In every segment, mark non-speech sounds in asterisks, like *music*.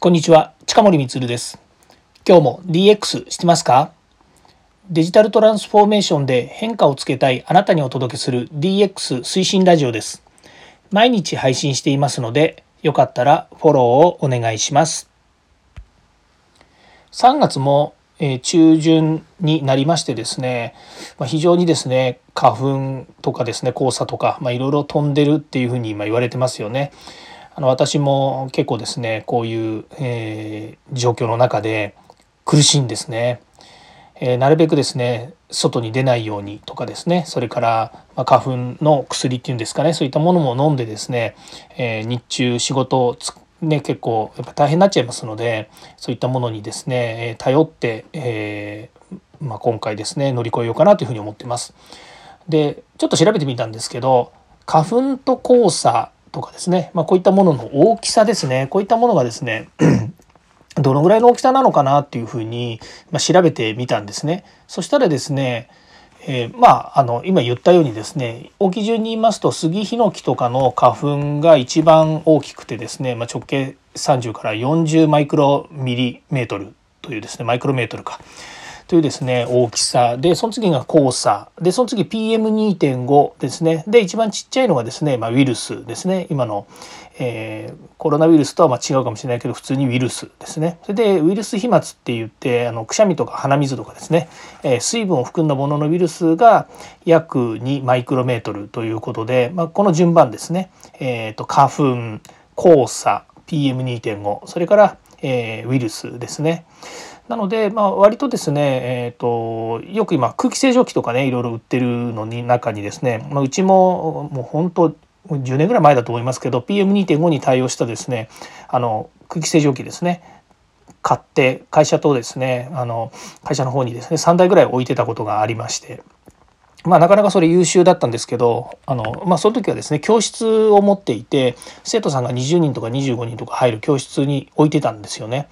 こんにちは、近森光です。今日も DX してますか？デジタルトランスフォーメーションで変化をつけたいあなたにお届けする DX 推進ラジオです。毎日配信していますので、よかったらフォローをお願いします。3月も中旬になりましてですね、ま非常にですね花粉とかですね黄砂とか、まいろいろ飛んでるっていうふうに今言われてますよね。あの私も結構ですねこういう、えー、状況の中で苦しいんですね。えー、なるべくですね外に出ないようにとかですねそれから、ま花粉の薬っていうんですかねそういったものも飲んでですね、えー、日中仕事をね、結構やっぱ大変になっちゃいますのでそういったものにですねえ頼って、えー、まあ、今回ですね乗り越えようかなというふうに思ってます。でちょっと調べてみたんですけど花粉と黄砂とかですね、まあ、こういったものの大きさですね。こういったものがですね *clears throat* どのぐらいの大きさなのかなっていうふうに、ま調べてみたんですね。そしたらですねえー、まああの今言ったようにですね大き順に言いますとスギヒノキとかの花粉が一番大きくてですね、まあ、直径30から40マイクロミリメートルというですねマイクロメートルか。というですね大きさ。でその次が黄砂。でその次 PM2.5 ですね。で一番ちっちゃいのがですね、まあ、ウイルスですね。今の、えー、コロナウイルスとはまあ違うかもしれないけど普通にウイルスですね。それでウイルス飛沫って言ってあのくしゃみとか鼻水とかですね、えー、水分を含んだもののウイルスが約2マイクロメートルということで、まあ、この順番ですね、えー、と花粉黄砂 PM2.5 それから、えー、ウイルスですね。なので、まあ、割とですね、えーと、よく今空気清浄機とかねいろいろ売ってるのに中にですね、まあ、うちももう本当10年ぐらい前だと思いますけど PM2.5 に対応したですねあの空気清浄機ですね買って会社とですねあの会社の方にですね3台ぐらい置いてたことがありまして。まあ、なかなかそれ優秀だったんですけどあの、まあ、その時はですね教室を持っていて生徒さんが20人とか25人とか入る教室に置いてたんですよね。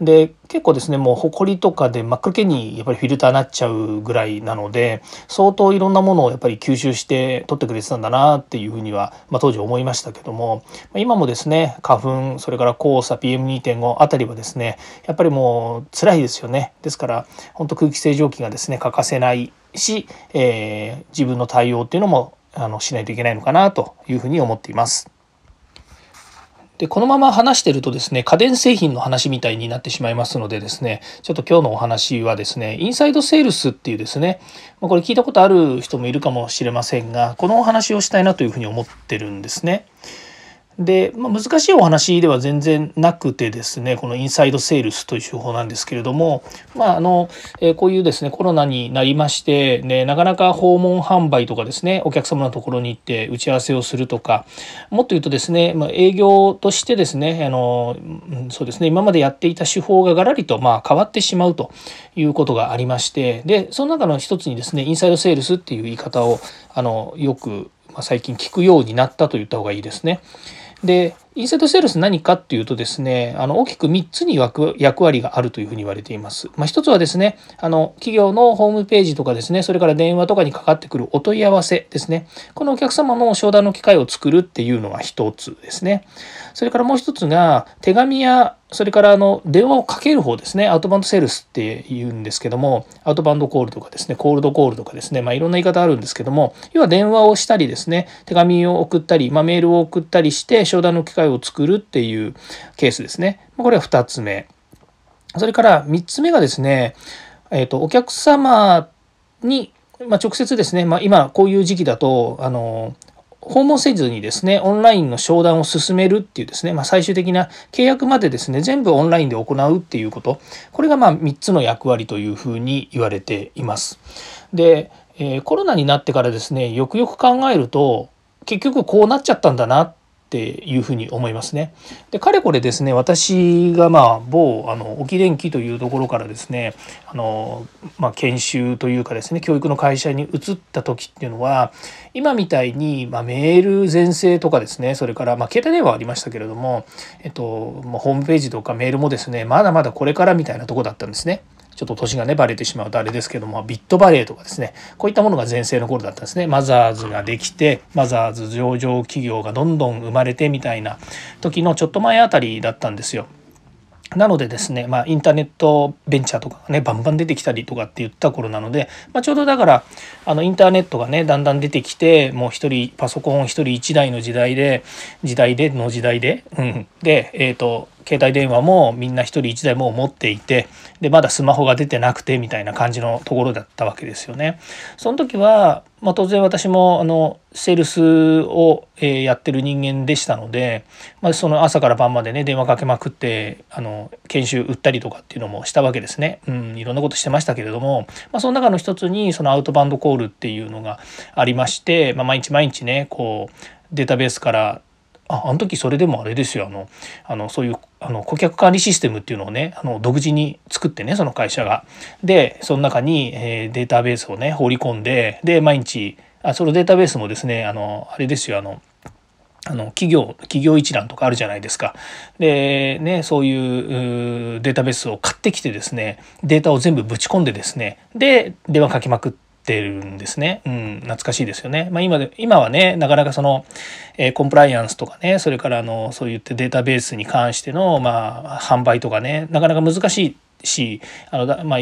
で結構ですねもう埃とかで真っ黒けにやっぱりフィルターなっちゃうぐらいなので相当いろんなものをやっぱり吸収して取ってくれてたんだなっていうふうには、まあ、当時思いましたけども今もですね花粉それから黄砂 PM2.5 あたりはですねやっぱりもう辛いですよね。ですから本当空気清浄機がですね欠かせないし、えー、自分の対応っていうのもあのしないといけないのかなというふうに思っています。でこのまま話してるとですね家電製品の話みたいになってしまいますのでですねちょっと今日のお話はですねインサイドセールスっていうですねこれ聞いたことある人もいるかもしれませんがこのお話をしたいなというふうに思ってるんですね。で、まあ、難しいお話では全然なくてですねこのインサイドセールスという手法なんですけれども、まああのえー、こういうですねコロナになりまして、ね、なかなか訪問販売とかですねお客様のところに行って打ち合わせをするとかもっと言うとですね、まあ、営業としてですねあのそうですね今までやっていた手法ががらりとまあ変わってしまうということがありましてでその中の一つにですねインサイドセールスっていう言い方をあのよく、最近聞くようになったと言った方がいいですね。でインサイドセールス何かっていうとですねあの大きく3つに役割があるというふうに言われています。まあ、1つはですねあの企業のホームページとかですねそれから電話とかにかかってくるお問い合わせですねこのお客様の商談の機会を作るっていうのが1つですね。それからもう1つが手紙やそれからあの電話をかける方ですねアウトバンドセールスって言うんですけどもアウトバンドコールとかですねコールドコールとかですねまあいろんな言い方あるんですけども要は電話をしたりですね手紙を送ったり、まあ、メールを送ったりして商談の機会を作るっていうケースですね。これは2つ目。それから3つ目がですね、えーと、お客様にまあ、直接ですね、まあ、今こういう時期だとあの訪問せずにですね、オンラインの商談を進めるっていうですね、まあ、最終的な契約までですね、全部オンラインで行うっていうこと、これがまあ3つの役割というふうに言われています。で、えー、コロナになってからですね、よくよく考えると、結局こうなっちゃったんだなっていうふに思いますね。でかれこれですね私がまあ某あの沖電機というところからですねあの、まあ、研修というかですね教育の会社に移った時っていうのは今みたいに、まあ、メール全盛とかですねそれから、まあ、携帯電話ありましたけれども、えっとま、ホームページとかメールもですねまだまだこれからみたいなとこだったんですね。ちょっと年がねバレてしまうとあれですけどもビットバレーとかですね。こういったものが全盛の頃だったんですね。マザーズができてマザーズ上場企業がどんどん生まれてみたいな時のちょっと前あたりだったんですよ。なのでですね、まあ、インターネットベンチャーとかがねバンバン出てきたりとかって言った頃なので、まあ、ちょうどだからあのインターネットがねだんだん出てきてもう一人パソコン一人一台の時代で時代での時代で、うん、でえっ、ー、と携帯電話もみんな一人一台もう持っていてでまだスマホが出てなくてみたいな感じのところだったわけですよね。その時は、まあ、当然私もあのセールスを、えやってる人間でしたので、まあ、その朝から晩までね電話かけまくってあの研修売ったりとかっていうのもしたわけですね。うん、いろんなことしてましたけれども、まあ、その中の一つにそのアウトバンドコールっていうのがありまして、まあ、毎日毎日ねこうデータベースからああの時それでもあれですよあのあのそういうあの顧客管理システムっていうのをねあの独自に作ってねその会社が。でその中に、えー、データベースをね放り込んでで毎日あそのデータベースもですねあのあれですよあのあの企業企業一覧とかあるじゃないですか。でねそういうデータベースを買ってきてですねデータを全部ぶち込んでですねで電話かけまくって。てるんですね。うん、懐かしいですよね。まあ、今で今はねなかなかその、えー、コンプライアンスとかねそれからあのそういったデータベースに関しての、まあ、販売とかねなかなか難しいしあのまあ、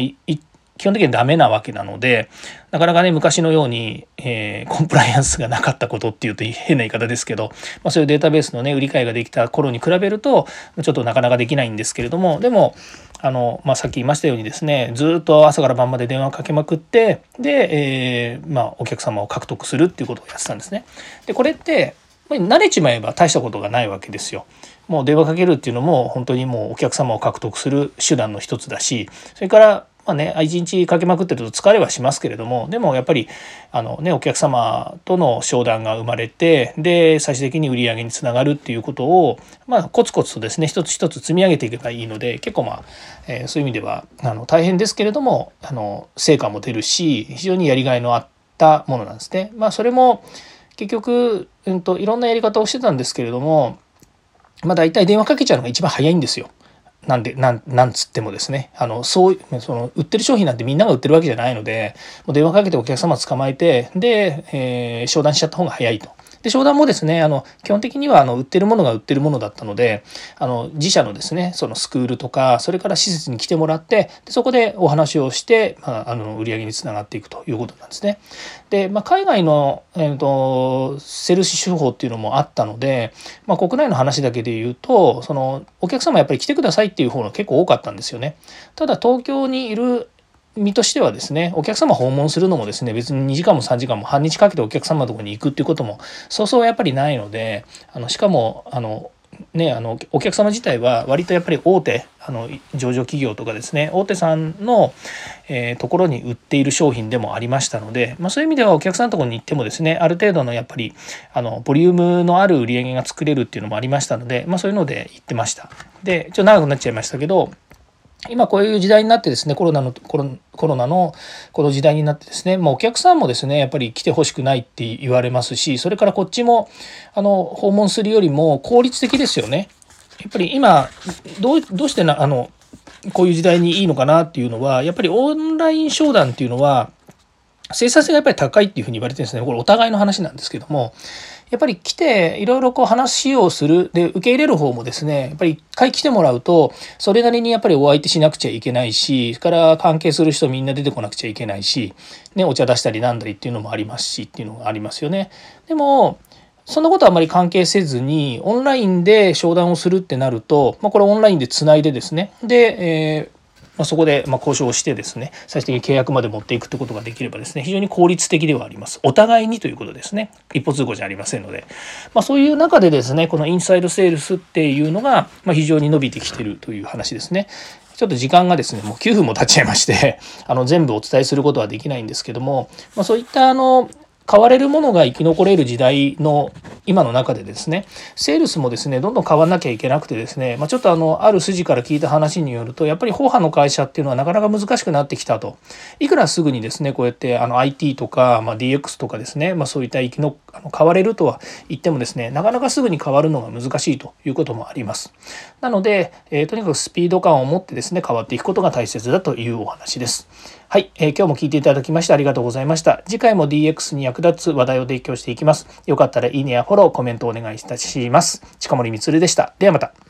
基本的にダメなわけなのでなかなかね昔のように、えー、コンプライアンスがなかったことっていうと変な言い方ですけど、まあ、そういうデータベースのね売り買いができた頃に比べるとちょっとなかなかできないんですけれどもでもあの、まあ、さっき言いましたようにですねずっと朝から晩まで電話かけまくってで、えー、まあ、お客様を獲得するっていうことをやってたんですね。でこれって慣れちまえば大したことがないわけですよ。もう電話かけるっていうのも本当にもうお客様を獲得する手段の一つだしそれからまあね一日かけまくってると疲れはしますけれどもでもやっぱりあの、ね、お客様との商談が生まれてで最終的に売り上げにつながるっていうことを、まあ、コツコツとですね一つ一つ積み上げていけばいいので結構まあ、えー、そういう意味ではあの大変ですけれどもあの成果も出るし非常にやりがいのあったものなんですね。まあ、それも結局、うんと、いろんなやり方をしてたんですけれどもまあ大体電話かけちゃうのが一番早いんですよ。なんでなんなんつってもですねあのそうその売ってる商品なんてみんなが売ってるわけじゃないのでもう電話かけてお客様捕まえてで、えー、商談しちゃった方が早いと。で商談もですねあの基本的にはあの売ってるものが売ってるものだったのであの自社のですねそのスクールとかそれから施設に来てもらってでそこでお話をして、まあ、あの売り上げにつながっていくということなんですね。で、まあ、海外の、えーと、セールス手法っていうのもあったので、まあ、国内の話だけで言うとそのお客様やっぱり来てくださいっていう方が結構多かったんですよね。ただ東京にいる身としてはですねお客様訪問するのもですね別に2時間も3時間も半日かけてお客様のとこに行くっていうこともそうそうやっぱりないのであのしかもあのね、あのお客様自体は割とやっぱり大手あの上場企業とかですね大手さんの、えー、ところに売っている商品でもありましたので、まあ、そういう意味ではお客さんのところに行ってもですねある程度のやっぱりあのボリュームのある売り上げが作れるっていうのもありましたので、まあ、そういうので行ってました。でちょっと長くなっちゃいましたけど今こういう時代になってですねコロナのコロコロナのこの時代になってですね、まあ、お客さんもですねやっぱり来てほしくないって言われますしそれからこっちもあの訪問するよりも効率的ですよね。やっぱり今どうどうしてなあのこういう時代にいいのかなっていうのはやっぱりオンライン商談っていうのは生産性がやっぱり高いっていうふうに言われてるんですねこれお互いの話なんですけどもやっぱり来ていろいろこう話をするで受け入れる方もですねやっぱり一回来てもらうとそれなりにやっぱりお相手しなくちゃいけないしそれから関係する人みんな出てこなくちゃいけないし、ね、お茶出したりなんだりっていうのもありますしっていうのがありますよね。でもそんなことはあまり関係せずにオンラインで商談をするってなると、まあ、これオンラインでつないでですねで、えーまあ、そこでま交渉をしてですね最終的に契約まで持っていくってことができればですね非常に効率的ではあります。お互いにということですね。一歩通行じゃありませんので、まあ、そういう中でですねこのインサイドセールスっていうのがま非常に伸びてきてるという話ですね。ちょっと時間がですねもう9分も経っちゃいまして *laughs* あの全部お伝えすることはできないんですけども、まあ、そういったあの変われるものが生き残れる時代の今の中でですねセールスもですねどんどん変わんなきゃいけなくてですね、まあ、ちょっとあのある筋から聞いた話によるとやっぱり法派の会社っていうのはなかなか難しくなってきたと。いくらすぐにですねこうやってあの IT とか、まあ、DX とかですね、まあ、そういった生きのあの変われるとは言ってもですねなかなかすぐに変わるのが難しいということもあります。なので、えー、とにかくスピード感を持ってですね変わっていくことが大切だというお話です。はい、えー、今日も聞いていただきましてありがとうございました。次回も DX に役立つ話題を提供していきます。よかったらいいねやフォロー、コメントお願いいたします。近森光でした。ではまた。